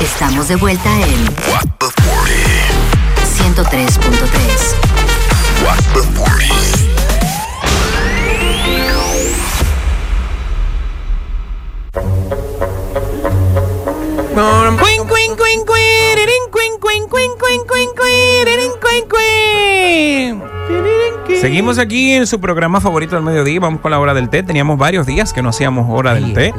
Estamos de vuelta en 103.3. Seguimos aquí en su programa favorito del mediodía. Vamos con la hora del té. Teníamos varios días que no hacíamos hora del té.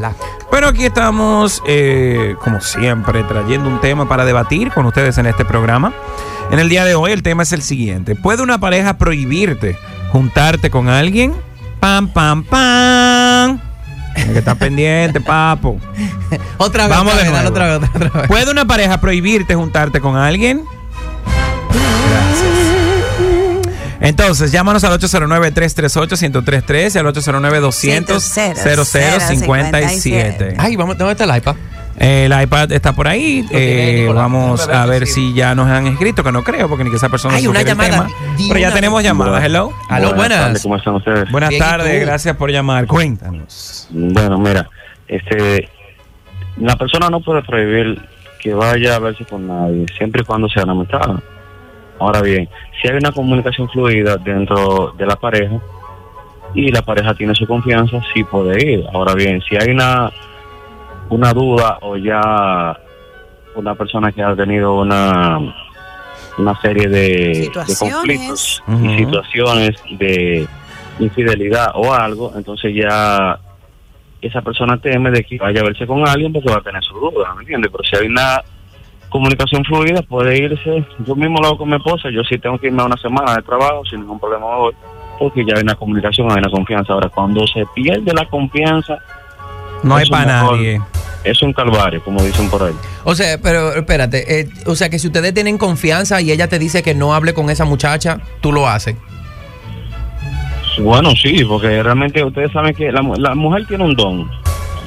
Pero aquí estamos, eh, como siempre, trayendo un tema para debatir con ustedes en este programa. En el día de hoy el tema es el siguiente. ¿Puede una pareja prohibirte juntarte con alguien? Pam, pam, pam. Que estar pendiente, papo. Otra vez, Vamos otra de vez, nuevo. otra vez, otra vez. ¿Puede una pareja prohibirte juntarte con alguien? Entonces, llámanos al 809-338-1033 y al 809-200-0057. Ay, vamos, ¿dónde está el iPad? El iPad está por ahí. Eh, Nicolás. vamos a ver sí. si ya nos han escrito, que no creo, porque ni que esa persona Ay, una el llamada. tema. Pero ya una- tenemos llamada. Hello. Aló, buenas. tardes, ¿Cómo están ustedes? Buenas Bien, ¿y tardes, gracias por llamar. Cuéntanos. Bueno, mira, este, la persona no puede prohibir que vaya a verse con nadie, siempre y cuando sean amistad. Ahora bien, si hay una comunicación fluida dentro de la pareja y la pareja tiene su confianza, sí puede ir. Ahora bien, si hay una, una duda o ya una persona que ha tenido una una serie de, conflictos y situaciones de infidelidad o algo, entonces ya esa persona teme de que vaya a verse con alguien porque va a tener su duda, ¿me entiendes? Pero si hay una comunicación fluida, puede irse. Yo mismo lo hago con mi esposa, yo sí tengo que irme a una semana de trabajo sin ningún problema hoy, porque ya hay una comunicación, hay una confianza. Ahora, cuando se pierde la confianza, No hay para nadie. es un calvario, como dicen por ahí. O sea, pero espérate, eh, o sea que si ustedes tienen confianza y ella te dice que no hable con esa muchacha, tú lo haces. Bueno, sí, porque realmente ustedes saben que la, la mujer tiene un don.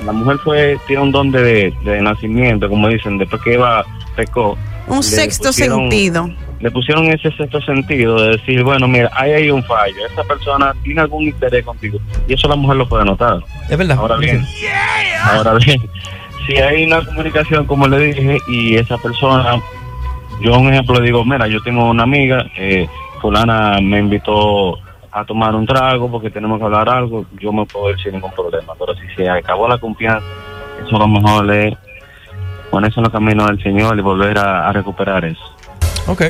La mujer fue tiene un don de, de nacimiento, como dicen, después que Eva pecó. Un le sexto pusieron- sentido. Le pusieron ese sexto sentido de decir, bueno, mira, ahí hay un fallo. Esa persona tiene algún interés contigo. Y eso la mujer lo puede notar. Es verdad. Ahora bien, ahora bien, si hay una comunicación, como le dije, y esa persona, yo un ejemplo le digo, mira, yo tengo una amiga, eh, fulana me invitó a tomar un trago porque tenemos que hablar algo, yo me puedo ir sin ningún problema, pero si se acabó la confianza, eso lo mejor es ponerse en los caminos del Señor y volver a, a recuperar eso.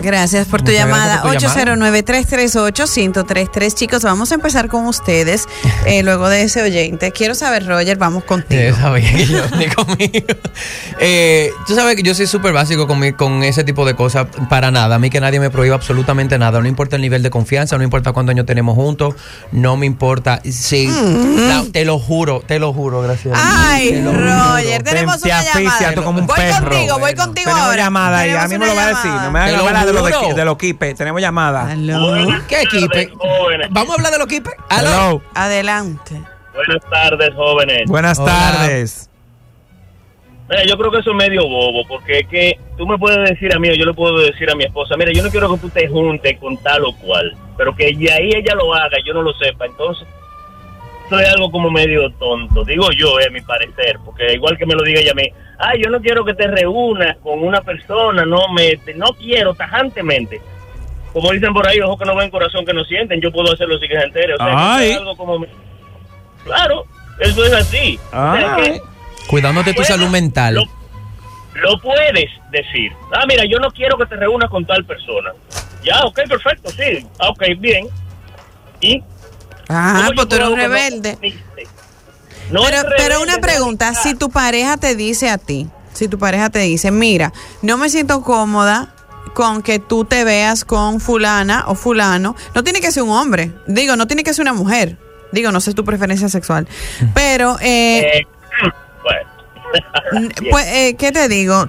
Gracias por tu Muchas llamada. gracias por tu llamada. 809-338-1033. Chicos, vamos a empezar con ustedes. eh, luego de ese oyente. Quiero saber, Roger, vamos contigo. Sabía que yo ni conmigo. Eh, tú sabes que yo soy súper básico con, mi- con ese tipo de cosas. Para nada. A mí que nadie me prohíba absolutamente nada. No importa el nivel de confianza, no importa cuántos años tenemos juntos. No me importa. Sí, la- te lo juro, te lo juro, gracias. a Dios. Ay, Te lo juro. Roger, tenemos Te una asfixia llamada. tú como un voy perro. contigo, voy contigo Tenemos ahora. llamada y a mí me lo va a decir. No me Te hablar de los, de, de los quipes. Tenemos llamada. ¿Qué equipe? jóvenes. Vamos a hablar de los equipos. Hello. Adelante. Buenas tardes, jóvenes. Buenas Hola. tardes. Mira, yo creo que eso es medio bobo, porque es que tú me puedes decir a mí, o yo le puedo decir a mi esposa, mira, yo no quiero que tú te juntes con tal o cual, pero que de ahí ella lo haga, yo no lo sepa. Entonces, es algo como medio tonto, digo yo, es mi parecer, porque igual que me lo diga ella a mí, ay, yo no quiero que te reúnas con una persona, no me, no quiero tajantemente. Como dicen por ahí, ojo que no ven, corazón que no sienten, yo puedo hacerlo si que se entere. O sea, que eso Ay. es algo como... Claro, eso es así. O sea, Ay. que- Cuidándote tu salud mental. Lo, lo puedes decir. Ah, mira, yo no quiero que te reúnas con tal persona. Ya, ok, perfecto, sí. Ah, ok, bien. ¿Y? Ah, ¿Cómo yo pues tú eres un rebelde. No pero, una pregunta, si tu pareja te dice a ti, si tu pareja te dice, mira, no me siento cómoda con que tú te veas con fulana o fulano, no tiene que ser un hombre, digo, no tiene que ser una mujer, digo, no sé tu preferencia sexual, pero, eh, Eh, pues, eh, ¿qué te digo?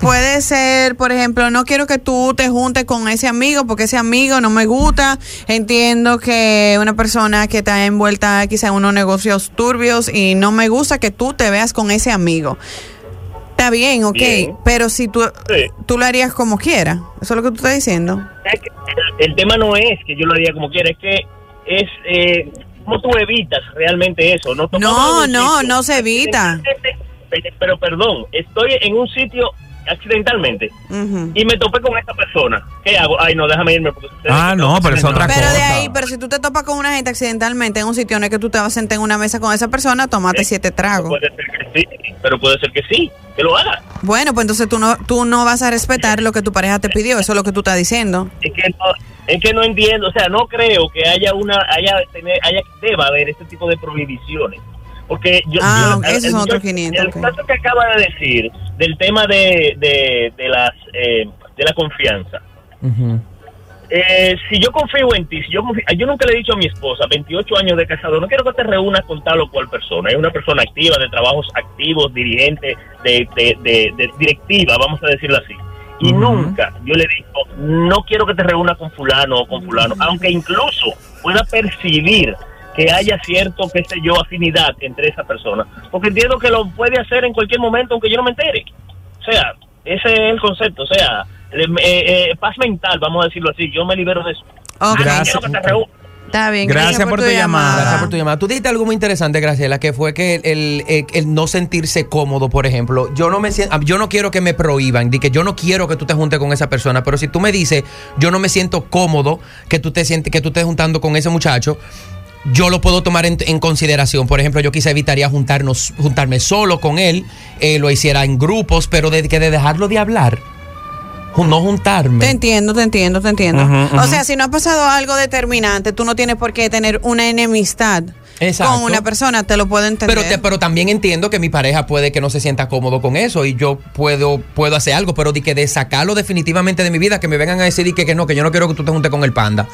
Puede ser, por ejemplo, no quiero que tú te juntes con ese amigo porque ese amigo no me gusta. Entiendo que una persona que está envuelta quizá en unos negocios turbios y no me gusta que tú te veas con ese amigo. Está bien, ok, Bien. pero si tú, Sí. tú lo harías como quieras, eso es lo que tú estás diciendo. El tema no es que yo lo haría como quiera, es que es eh, cómo tú evitas realmente eso. No, No, no, no se evita. Pero perdón, estoy en un sitio accidentalmente y me topé con esta persona. ¿Qué hago? Ay, no, déjame irme. Porque Ah, no, pero es otra Pero de cosa. ahí, pero si tú te topas con una gente accidentalmente en un sitio, no es que tú te vas a sentar en una mesa con esa persona, tomate siete tragos. Puede ser que sí, pero puede ser que sí, que lo haga. Bueno, pues entonces tú no, tú no vas a respetar lo que tu pareja te pidió, eso es lo que tú estás diciendo. Es que no, es que no entiendo, o sea, no creo que haya una, haya, tener, haya, deba haber este tipo de prohibiciones. Porque yo, Ah, yo- esos el son otros muchacho- 500, El ok. muchacho que acaba de decir del tema de, de, de las, eh, de la confianza. Eh, si yo confío en ti, si yo confío- yo nunca le he dicho a mi esposa, 28 años de casado, no quiero que te reúnas con tal o cual persona. Es una persona activa, de trabajos activos, dirigente, de, de, de- de directiva, vamos a decirlo así. Y nunca yo le digo, no quiero que te reúnas con fulano o con fulano, aunque incluso pueda percibir que haya cierto, qué sé yo, afinidad entre esa persona. Porque entiendo que lo puede hacer en cualquier momento, aunque yo no me entere. O sea, ese es el concepto. O sea, eh, eh, paz mental, vamos a decirlo así. Yo me libero de eso. Ok. Gracias. Quiero que te reúnas. Está bien. Gracias por tu llamada. Gracias por tu llamada. Tú dijiste algo muy interesante, Graciela, que fue que el, el- el no sentirse cómodo, por ejemplo. Yo no me siento, yo no quiero que me prohíban, di que yo no quiero que tú te juntes con esa persona, pero si tú me dices, yo no me siento cómodo que tú te sientes, que tú estés juntando con ese muchacho. Yo lo puedo tomar en, en consideración. Por ejemplo, yo quizá evitaría juntarnos, juntarme solo con él, eh, lo hiciera en grupos, pero de que de dejarlo de hablar, no juntarme. Te entiendo, te entiendo, te entiendo. O sea, si no ha pasado algo determinante, tú no tienes por qué tener una enemistad Exacto. con una persona, te lo puedo entender. Pero, te- pero también entiendo que mi pareja puede que no se sienta cómodo con eso y yo puedo, puedo hacer algo, pero de que de sacarlo definitivamente de mi vida, que me vengan a decir que, que no, que yo no quiero que tú te juntes con el panda.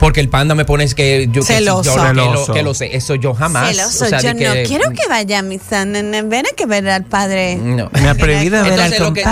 Porque el panda me pones que yo, que- Celoso. yo- que, Celoso. lo, que lo sé. Eso yo jamás. Celoso, o sea, yo no que- quiero que vaya a misa, nene, ven a que ver al padre. No. Me ha prohibido ver al lo que,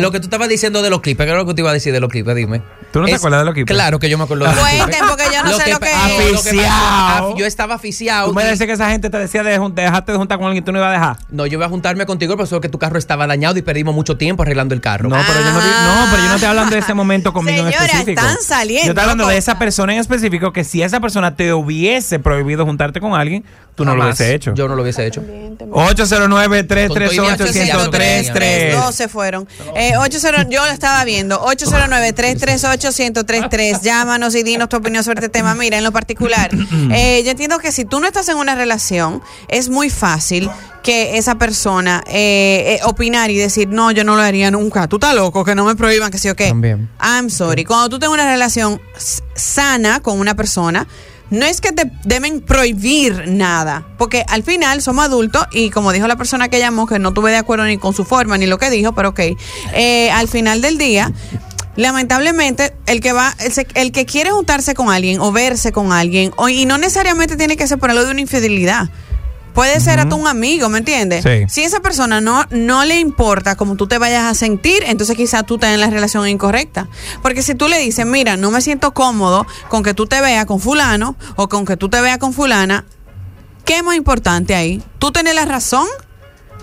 lo que tú estabas diciendo de los clips, ¿qué era lo que te iba a decir de los clips? Dime. ¿Tú no te Es- acuerdas de los clips? Claro que yo me acuerdo de Cuenten, porque yo no sé lo que es. lo que Aficiado. yo estaba aficiado. Tú me y- dices que esa gente te decía de, dejarte de juntar con alguien que tú no ibas a dejar. No, yo iba a juntarme contigo, pero solo que tu carro estaba dañado y perdimos mucho tiempo arreglando el carro. No, pero yo no, no, pero yo no estoy hablando de ese momento conmigo en Señora, específico. están saliendo Yo estoy hablando de esa persona en específico que si esa persona te hubiese prohibido juntarte con alguien, tú no lo hubiese hecho. Yo no lo hubiese hecho. 809-338-1033. Dos se fueron. Eh, 80, yo lo estaba viendo. 809-338-1033. Llámanos y dinos tu opinión sobre este tema. Mira, en lo particular, eh, yo entiendo que si tú no estás en una relación, es muy fácil que esa persona eh, eh, opinar y decir, no, yo no lo haría nunca. Tú estás loco, que no me prohíban, que sí o qué. También. I'm sorry. Cuando tú tengas una relación sana con una persona, no es que te deben prohibir nada, porque al final somos adultos y como dijo la persona que llamó, que no tuve de acuerdo ni con su forma ni lo que dijo, pero ok, eh, al final del día, lamentablemente el que va, el, que quiere juntarse con alguien o verse con alguien, o, y no necesariamente tiene que ser por algo de una infidelidad. Puede ser hasta un amigo, ¿me entiendes? Sí. Si esa persona no, no le importa cómo tú te vayas a sentir, entonces quizás tú estás en la relación incorrecta. Porque si tú le dices, mira, no me siento cómodo con que tú te veas con fulano o con que tú te veas con fulana, ¿qué es más importante ahí? ¿Tú tener la razón?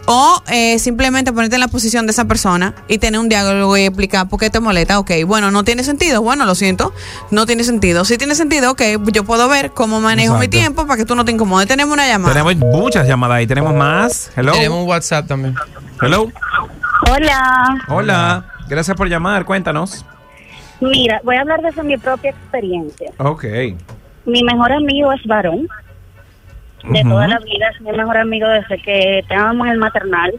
O eh, simplemente ponerte en la posición de esa persona y tener un diálogo y explicar por qué te molesta. Ok, bueno, no tiene sentido. Bueno, lo siento, no tiene sentido. Si tiene sentido, ok, yo puedo ver cómo manejo mi tiempo para que tú no te incomodes. Tenemos una llamada. Tenemos muchas llamadas ahí. Tenemos más. Hello. Tenemos un WhatsApp también. Hello. Hola, Hola. Gracias por llamar. Cuéntanos. mira, voy a hablar desde mi propia experiencia. Ok. Mi mejor amigo es varón, de Ujú. toda la vida, es mi mejor amigo desde que estábamos en el maternal.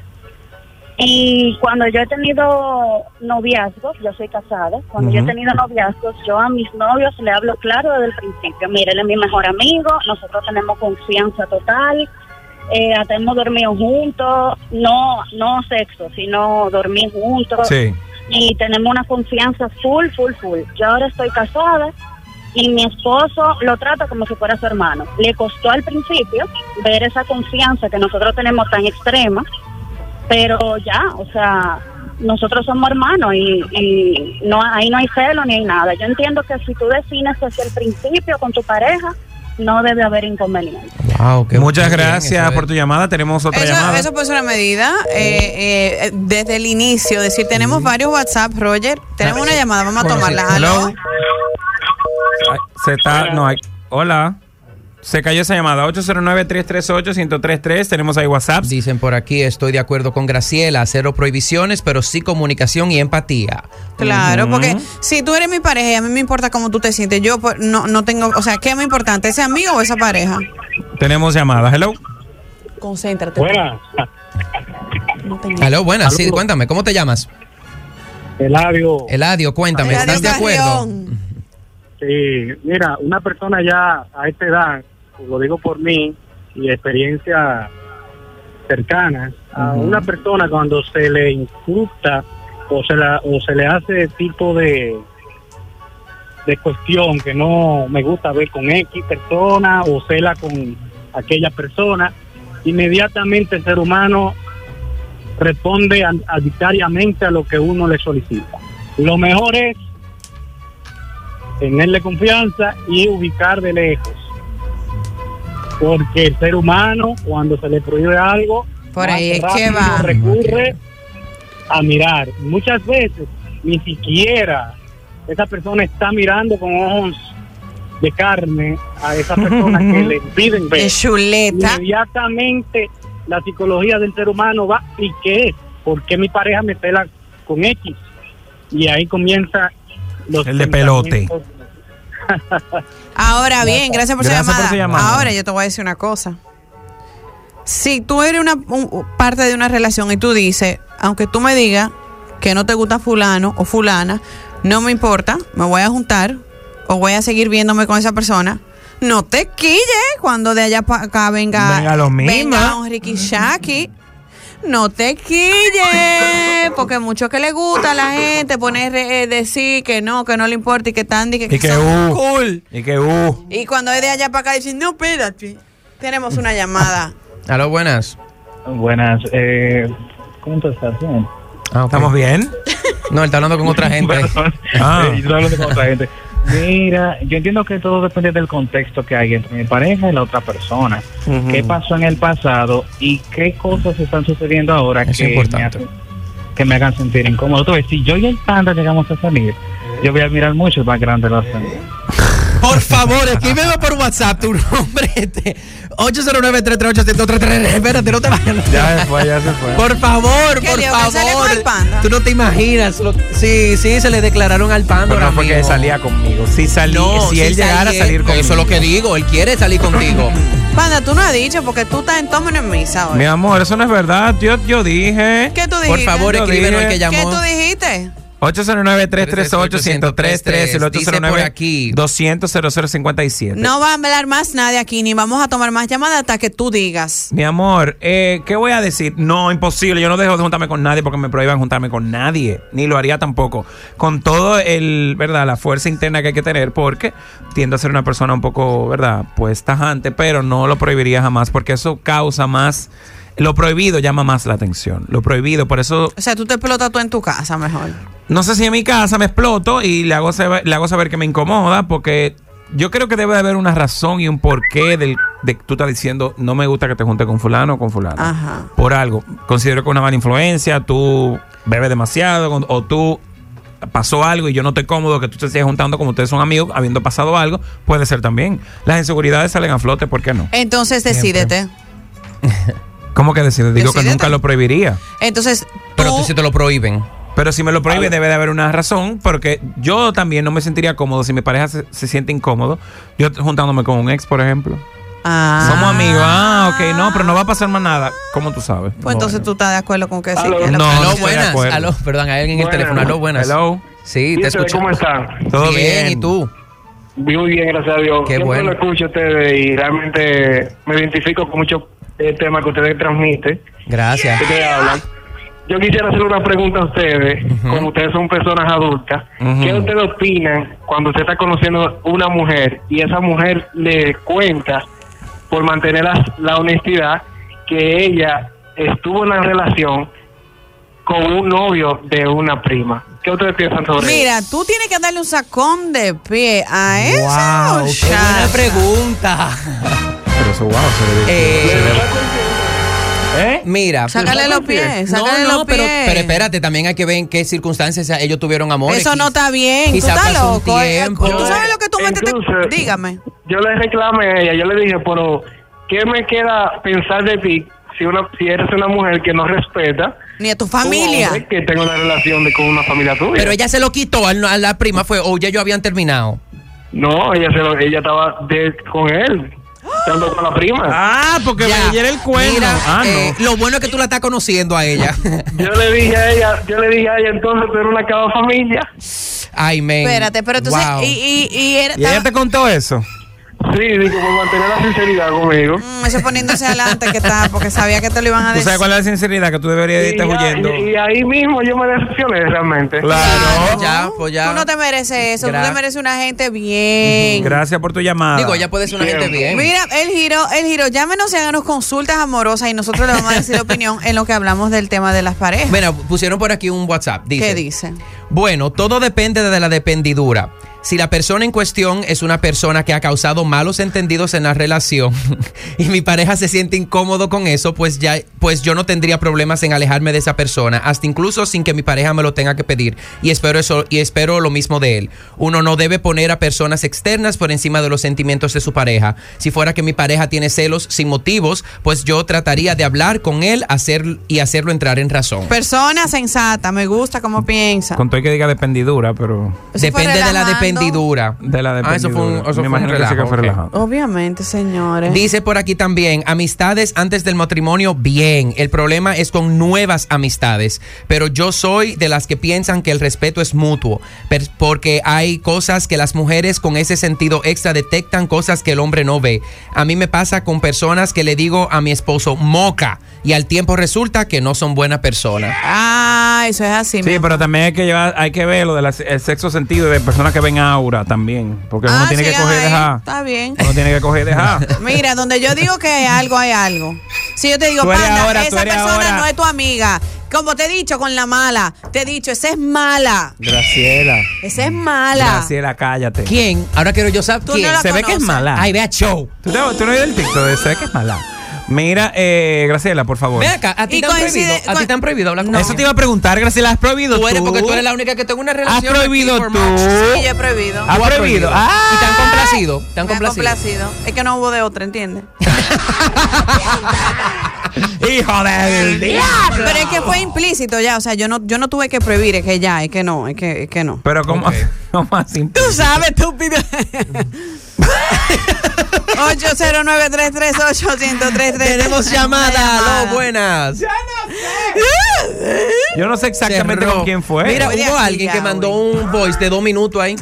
Y cuando yo he tenido noviazgos, yo soy casada, cuando yo he tenido noviazgos, yo a mis novios le hablo claro desde el principio. Mire, él es mi mejor amigo, nosotros tenemos confianza total, eh, hasta hemos dormido juntos, no, no sexo, sino dormir juntos. Sí. y tenemos una confianza full, full, full. Yo ahora estoy casada y mi esposo lo trata como si fuera su hermano. Le costó al principio ver esa confianza que nosotros tenemos tan extrema, pero ya, o sea, nosotros somos hermanos y, y no ahí no hay celo ni hay nada. Yo entiendo que si tú defines desde el principio con tu pareja, no debe haber inconveniente. Wow, qué Muchas gracias por tu llamada. Tenemos otra Eso, llamada. eso puede ser una medida eh, eh, desde el inicio. Es decir, tenemos varios WhatsApp, Roger. Tenemos una llamada, vamos a Bueno, tomarla. Hello. Se está. No hay. Hola. Se cayó esa llamada. 809-338-1033. Tenemos ahí WhatsApp. Dicen por aquí, estoy de acuerdo con Graciela, cero prohibiciones, pero sí comunicación y empatía. Claro, porque si tú eres mi pareja y a mí me importa cómo tú te sientes, yo pues, no, no tengo, o sea, ¿qué es más importante, ese amigo o esa pareja? Tenemos llamada. Hello. Concéntrate. Buenas, No tengo- Aló, buenas, sí, cuéntame, ¿cómo te llamas? Eladio. Eladio, cuéntame, Eladio ¿estás de acuerdo? Sí, mira, una persona ya a esta edad, lo digo por mí y experiencia cercana, a una persona cuando se le inculta o se, la, o se le hace tipo de de cuestión que no me gusta ver con X persona o cela con aquella persona, inmediatamente el ser humano responde arbitrariamente a lo que uno le solicita. Lo mejor es tenerle confianza y ubicar de lejos. Porque el ser humano, cuando se le prohíbe algo, Por más ahí es que rápido va. recurre a mirar. Muchas veces ni siquiera esa persona está mirando con ojos de carne a esa persona que le impiden ver. Chuleta. Inmediatamente la psicología del ser humano va, ¿y qué es? ¿Por qué mi pareja me pela con X? Y ahí comienza los El de pelote. Ahora bien, gracias por su Gracias por su llamada. Ahora yo te voy a decir una cosa. Si tú eres una un- parte de una relación y tú dices, aunque tú me digas que no te gusta fulano o fulana, no me importa, me voy a juntar o voy a seguir viéndome con esa persona. No te quilles cuando de allá para acá venga, Venga lo mismo. venga un Ricky Shaki. No te quilles, porque mucho que le gusta a la gente poner eh, decir que no, que no le importa y que tan y que, Y que son uh. cool. Y que uh. Y cuando es de allá para acá dicen, no, espérate. Tenemos una llamada. Aló, buenas. Buenas, eh, ¿cómo estás? Bien. Ah. ¿Estamos bien? No, él está hablando con otra gente. Ah. Eh, yo estoy hablando con otra gente. Mira, yo entiendo que todo depende del contexto que hay entre mi pareja y la otra persona. ¿Qué pasó en el pasado y qué cosas están sucediendo ahora Es que me, hacen- que me hagan sentir incómodo? Si yo y el panda llegamos a salir, yo voy a mirar mucho el background de los Por favor, escríbeme por WhatsApp tu nombre. Este, 809-338-1033. Espérate, no te vayas. Ya se fue, ya se fue. Por favor, ¿Qué por favor. panda? Tú no te imaginas. lo- sí, sí, se le declararon al panda. Pero no fue que salía conmigo. Si, salí, No, si él llegara a salir conmigo. Eso es lo que digo. Él quiere salir contigo. Panda, tú no has dicho porque tú estás en tomo en misa hoy. Mi amor, eso no es verdad. Yo, yo dije. ¿Qué tú Por dijiste? favor, Yo escríbenos el que llamó. ¿Qué tú dijiste? 809-338-1033 y el Dice por aquí. 809-200-0057. No va a hablar más nadie aquí, ni vamos a tomar más llamadas hasta que tú digas. Mi amor, eh, ¿qué voy a decir? No, imposible. Yo no dejo de juntarme con nadie porque me prohíban juntarme con nadie. Ni lo haría tampoco. Con todo el, ¿verdad? La fuerza interna que hay que tener porque tiendo a ser una persona un poco, ¿verdad? Pues tajante, pero no lo prohibiría jamás porque eso causa más... Lo prohibido llama más la atención. Lo prohibido, por eso O sea, tú te explotas tú en tu casa mejor. no sé si en mi casa me exploto y le hago saber, le hago saber que me incomoda porque yo creo que debe de haber una razón y un porqué del, de que tú estás diciendo no me gusta que te junte con fulano o con fulano. Ajá. Por algo. Considero que una mala influencia, tú bebes demasiado o- tú pasó algo y yo no estoy cómodo que tú te estés juntando como ustedes son amigos habiendo pasado algo, puede ser también. Las inseguridades salen a flote, ¿por qué no? Entonces decídete. ¿Cómo que decides? Digo que nunca lo prohibiría. Entonces, Pero tú, tú sí te lo prohíben. Pero si me lo prohíbe, debe de haber una razón, porque yo también no me sentiría cómodo si mi pareja se, se siente incómodo. Yo juntándome con un ex, por ejemplo. Ah. Somos amigos. Ah, ok, no, pero no va a pasar más nada. ¿Cómo tú sabes? Pues entonces tú estás de acuerdo con que sí. Aló. que lo- No, Aló, estoy de buenas. acuerdo. Aló, perdón, hay alguien en el Buenas. teléfono. Aló, buenas. Hello. Sí, te ¿Y ustedes escucho. ¿Cómo están? Todo bien. ¿y tú? Muy bien, gracias a Dios. Qué Siempre bueno. lo escucho a ustedes y realmente me identifico con muchos temas que ustedes transmiten, Gracias. que ustedes hablan. Yo quisiera hacer una pregunta a ustedes, como ustedes son personas adultas, Ujú. ¿qué ustedes opinan cuando usted está conociendo una mujer y esa mujer le cuenta, por mantener la, la honestidad, que ella estuvo en una relación con un novio de una prima? ¿Qué ustedes piensan sobre Mira, tú tienes que darle un sacón de pie a esa Wow, qué buena muchacha. pregunta. Pero eso, wow, se ve- Eh, se ve- ¿Eh? Mira, Sácale los pies, no, sácale no, los pero, pies. pero espérate, también hay que ver en qué circunstancias ellos tuvieron amor. Eso no está bien. Tú estás loco. eh. tiempo. ¿Tú sabes lo que tú metiste? Dígame. yo le reclamé a ella, yo le dije, pero ¿qué me queda pensar de ti si una si eres una mujer que no respeta Ni a tu familia. hombre que tenga una relación de, con una familia tuya? Pero ella se lo quitó a a la prima, fue, o ya yo habían terminado. No, ella se lo, ella estaba de, con él, estando con la prima. Ah, porque Ya. ayer el cuerno. Mira, ah, no. eh, lo bueno es que tú la estás conociendo a ella. Yo le dije a ella, yo le dije a ella, entonces eres una cada familia. Ay, men. Espérate, pero tú Wow. y, y, y era, ¿Y ella te contó eso? Sí, digo, por mantener la sinceridad conmigo. Mm, eso poniéndose adelante que está, porque sabía que te lo iban a ¿Tú decir. sabes cuál es la sinceridad que tú deberías Y, irte ya- huyendo? y- y ahí mismo yo me decepcioné realmente. Claro. Ya, pues ya. Tú no te mereces eso, tú Gra- te mereces una gente bien. Gracias por tu llamada. Digo, ella puede ser una gente bien. Mira, el giro, el giro, llámenos y háganos consultas amorosas y nosotros le vamos a decir opinión en lo que hablamos del tema de las parejas. Bueno, pusieron por aquí un WhatsApp. Dice, ¿Qué dice? Bueno, todo depende de la dependidura. Si la persona en cuestión es una persona que ha causado malos entendidos en la relación y mi pareja se siente incómodo con eso, pues ya pues yo no tendría problemas en alejarme de esa persona, hasta incluso sin que mi pareja me lo tenga que pedir. Y espero eso y espero lo mismo de él. Uno no debe poner a personas externas por encima de los sentimientos de su pareja. Si fuera que mi pareja tiene celos sin motivos, pues yo trataría de hablar con él hacer, y hacerlo entrar en razón. Persona sensata, me gusta cómo piensa. Con todo que diga dependidura, pero... Eso Depende de la relajando. Dependidura. De la Ah, eso fue un, dependidura. eso Me fue un imagino que sí que relajo, fue relajado. Obviamente, señores. Dice por aquí también, amistades antes del matrimonio, bien. El problema es con nuevas amistades. Pero yo soy de las que piensan que el respeto es mutuo. Porque hay cosas que las mujeres con ese sentido extra detectan cosas que el hombre no ve. A mí me pasa con personas que le digo a mi esposo moca y al tiempo resulta que no son buenas personas. Ah, eso es así. Sí, pero también hay que llevar, hay que ver lo del sexo sentido de personas que ven aura también. Porque uno Ah, tiene que sigan coger y dejar. Está bien. Uno tiene que coger y dejar. Mira, donde yo digo que hay algo, hay algo. Si yo te digo, panda, ahora, esa persona ahora. no es tu amiga. Como te he dicho con la mala, te he dicho, esa es mala. Graciela. Esa es mala. Graciela, cállate. ¿Quién? Ahora quiero yo saber Tú quién. no Se ve que es mala. Ay, vea show. ¿Tú, te- tú no oído el TikTok de se ve que es mala? Mira, eh, Graciela, por favor. Ve acá, a ti te han coincide prohibido. A ti con- te han prohibido hablar con Eso te iba a preguntar, Graciela, ¿has prohibido tú? Eres porque tú eres la única que tengo una ¿Has relación. prohibido aquí por tú? Sí, yo he prohibido. ¿Has prohibido? Ah. Y te han complacido. Te han complacido. complacido. Es que no hubo de otra, ¿entiendes? ¡Hijo del diablo! Pero es que fue implícito ya, o sea, yo no, yo no tuve que prohibir, es que ya, es que no, es que, es que no. Pero ¿cómo, cómo así? Tú sabes, estúpido. 809-338-1033. Tenemos llamada. Buenas. Yo no sé exactamente Cerró. con quién fue. Mira, Voy hubo alguien que mandó un voice de dos minutos ahí.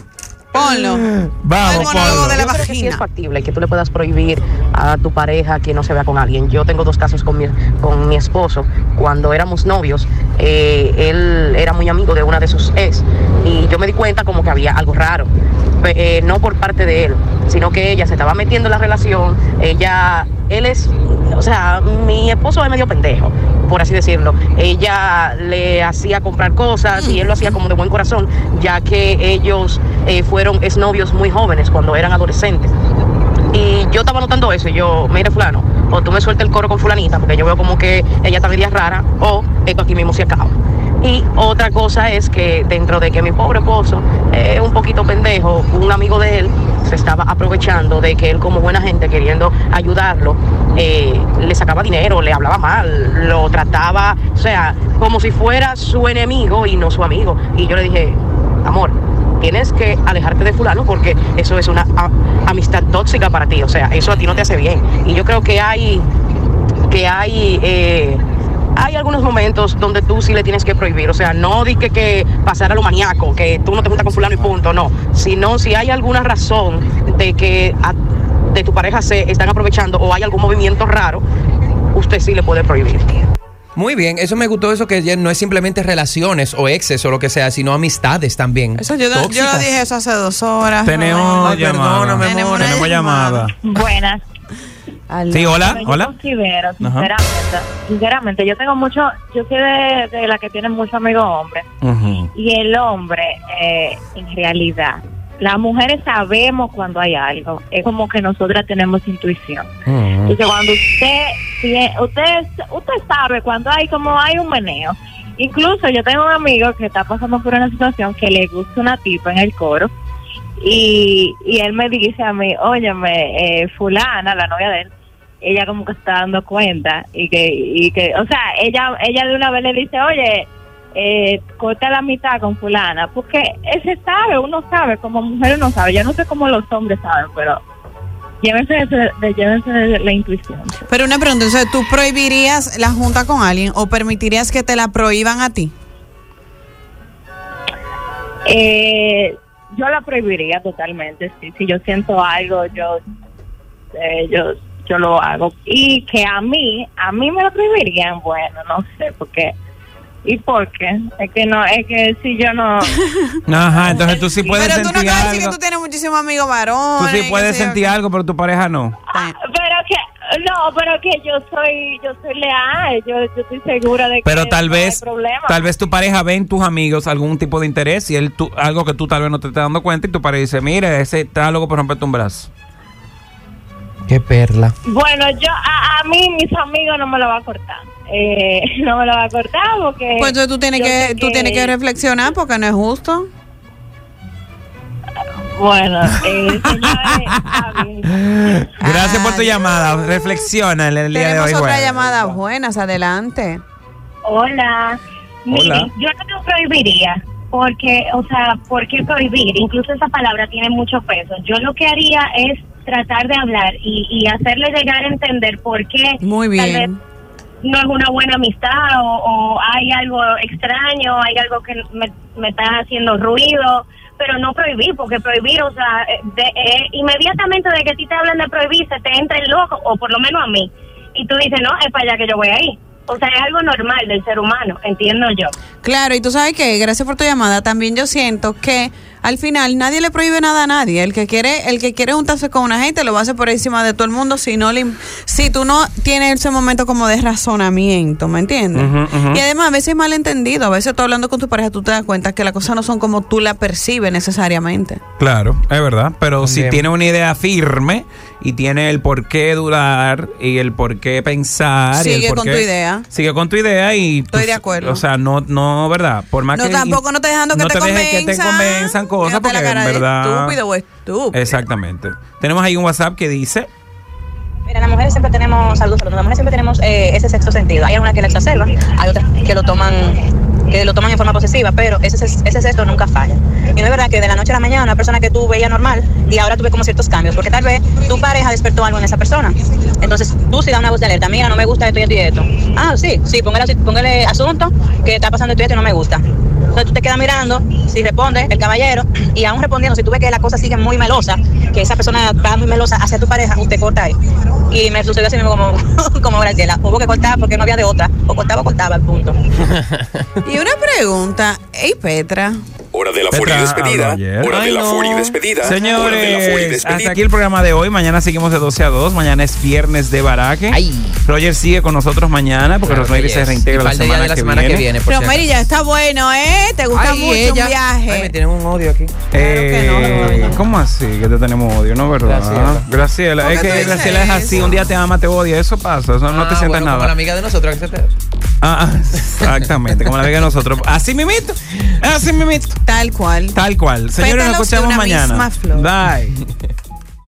Ponlo. Vamos, ponlo. de la Yo creo que sí es vagina. factible que tú le puedas prohibir a tu pareja que no se vea con alguien. Yo tengo dos casos con mi, con mi esposo. Cuando éramos novios, eh, él era muy amigo de una de sus ex y yo me di cuenta como que había algo raro. Eh, no por parte de él, sino que ella se estaba metiendo en la relación. Ella, él es, o sea, mi esposo es medio pendejo, por así decirlo. Ella le hacía comprar cosas y él lo hacía como de buen corazón, ya que ellos eh, fueron exnovios muy jóvenes cuando eran adolescentes. Y yo estaba notando eso, y yo, mire fulano, o tú me sueltas el coro con fulanita, porque yo veo como que ella está media rara, o esto aquí mismo se acaba. Y otra cosa es que dentro de que mi pobre esposo es un poquito pendejo, un amigo de él se estaba aprovechando de que él como buena gente queriendo ayudarlo, eh, le sacaba dinero, le hablaba mal, lo trataba, o sea, como si fuera su enemigo y no su amigo. Y yo le dije, amor, tienes que alejarte de fulano porque eso es una amistad tóxica para ti, o sea, eso a ti no te hace bien. Y yo creo que hay, que hay, eh, hay algunos momentos donde tú sí le tienes que prohibir, o sea, no di que, que pasar a lo maníaco, que tú no te juntas con fulano y punto, no, sino si hay alguna razón de que a- de tu pareja se están aprovechando o hay algún movimiento raro, usted sí le puede prohibir. Muy bien, eso me gustó, eso que ya no es simplemente relaciones o exes o lo que sea, sino amistades también. Eso yo, yo dije eso hace dos horas. Tenemos Ay, llamada. perdóname, Tenemos amor. una Tenemos llamada. Buenas. Sí, hola, yo hola. considero, sinceramente, sinceramente, yo tengo mucho, yo soy de, de la que tiene muchos amigos hombres. Ujú. Y el hombre, eh, en realidad, las mujeres sabemos cuando hay algo. Es como que nosotras tenemos intuición. Entonces, cuando usted, usted, usted sabe cuando hay como hay un meneo. Incluso yo tengo un amigo que está pasando por una situación que le gusta una tipa en el coro Y, y él me dice a mí, óyeme, eh, fulana, la novia de él, ella como que está dando cuenta y que, y que o sea, ella, ella de una vez le dice, oye, eh, corta la mitad con fulana, porque ese sabe, uno sabe, como mujer uno sabe, yo no sé cómo los hombres saben, pero llévense de, de- llévense de la intuición. Pero una pregunta, entonces, ¿tú prohibirías la junta con alguien o permitirías que te la prohíban a ti? Eh, yo la prohibiría totalmente, sí, si yo siento algo, yo, eh, yo, yo lo hago. Y que a mí, a mí me lo prohibirían, bueno, no sé, porque... ¿Y por qué? Es que no, es que si yo no... Ajá, entonces tú sí puedes Pero tú no sentir acabas de decir que algo. tú tienes muchísimos amigos Tú varones. sí qué puedes sentir algo, pero tu pareja no. Pero que, no, pero que yo soy, yo soy leal, yo, yo estoy segura de que Pero tal no hay vez, problema. tal vez tu pareja ve en tus amigos algún tipo de interés y él tú, algo que tú tal vez no te estás dando cuenta y tu pareja dice, mira, ese está loco por romperte un brazo. Qué perla. Bueno, yo, a, a mí mis amigos no me lo va a cortar. Eh, no me lo va a cortar porque... Pues entonces tú tienes que, sé tú tienes que reflexionar porque no es justo. Bueno, eh, señores, está bien. Gracias por tu llamada. Reflexiona en el día de Tenemos hoy. otra bueno. llamada. Buenas, adelante. Hola. Hola. Mire, yo no lo prohibiría. Porque, o sea, ¿por qué prohibir? Incluso esa palabra tiene mucho peso. Yo lo que haría es tratar de hablar y, y hacerle llegar a entender por qué Muy tal vez no es una buena amistad o, o hay algo extraño, hay algo que me, me está haciendo ruido, pero no prohibir, porque prohibir, o sea, eh, de, eh, inmediatamente de que a ti te hablan de prohibir, se te entra el loco, o por lo menos a mí, y tú dices, no, es para allá que yo voy ahí. O sea, es algo normal del ser humano, entiendo yo. Claro, y tú sabes que, gracias por tu llamada, también yo siento que al final nadie le prohíbe nada a nadie. El que quiere, el que quiere juntarse con una gente lo va a hacer por encima de todo el mundo si no le, si tú no tienes ese momento como de razonamiento, ¿me entiendes? Y además a veces es malentendido, a veces tú hablando con tu pareja tú te das cuenta que las cosas no son como tú la percibes necesariamente. Claro, es verdad. Pero si tiene una idea firme y tiene el por qué dudar y el por qué pensar. y el Sigue con qué- tu idea. Sigue con tu idea y. Estoy tú- de acuerdo. O sea, no, no, ¿verdad? Por más No, que. tampoco no te dejando que no te que te convenzan. Convenzan cosas Fíjate porque la cara en de verdad. estúpido o estúpido. Exactamente. Tenemos ahí un WhatsApp que dice. Mira, las mujeres siempre tenemos, saludos, saludos, las mujeres siempre tenemos eh, ese sexto sentido. Hay algunas que lo exacerban, hay otras que lo toman que lo toman en forma posesiva, pero ese, ese sexto nunca falla. Y no es verdad que de la noche a la mañana una persona que tú veías normal y ahora tú ves como ciertos cambios, porque tal vez tu pareja despertó algo en esa persona. Entonces tú sí das una voz de alerta, mira, no me gusta esto y esto y esto. Ah, sí, sí, póngale, póngale asunto que está pasando esto y esto y no me gusta. Entonces tú te quedas mirando, si responde el caballero, y aún respondiendo, si tú ves que la cosa sigue muy melosa, que esa persona va muy melosa hacia tu pareja, usted corta ahí. Y me sucedió así mismo como, como Graciela. Hubo que cortar porque no había de otra. O cortaba o cortaba, punto. Y una pregunta, hey Petra, Hora de la Fori despedida. Hora de la no. Fori despedida. Hora de la Fori Señores, despedida. hasta aquí el programa de hoy. Mañana seguimos de 12 a 2. Mañana es viernes de baraje. Roger sigue con nosotros mañana porque Claro Rosemary se reintegra la semana, de la que, semana viene. que viene, por pero si Mary ya está bueno, ¿eh? ¿Te gusta Ay, mucho ella. un viaje? Ay, me tienen un odio aquí. Eh, ¿Cómo así que te tenemos odio? No, ¿verdad? Graciela. Graciela. ¿Por Es que Graciela es así. eso? Un día te ama, te odia. Eso pasa. Eso no Ah, te sientas bueno, Como la nada. amiga de nosotros que se te... Ah, ah, exactamente. Como la amiga de nosotros. Así mimito. Así mimito. Tal cual. Tal cual. Señores, nos escuchamos una mañana. misma flor. Bye.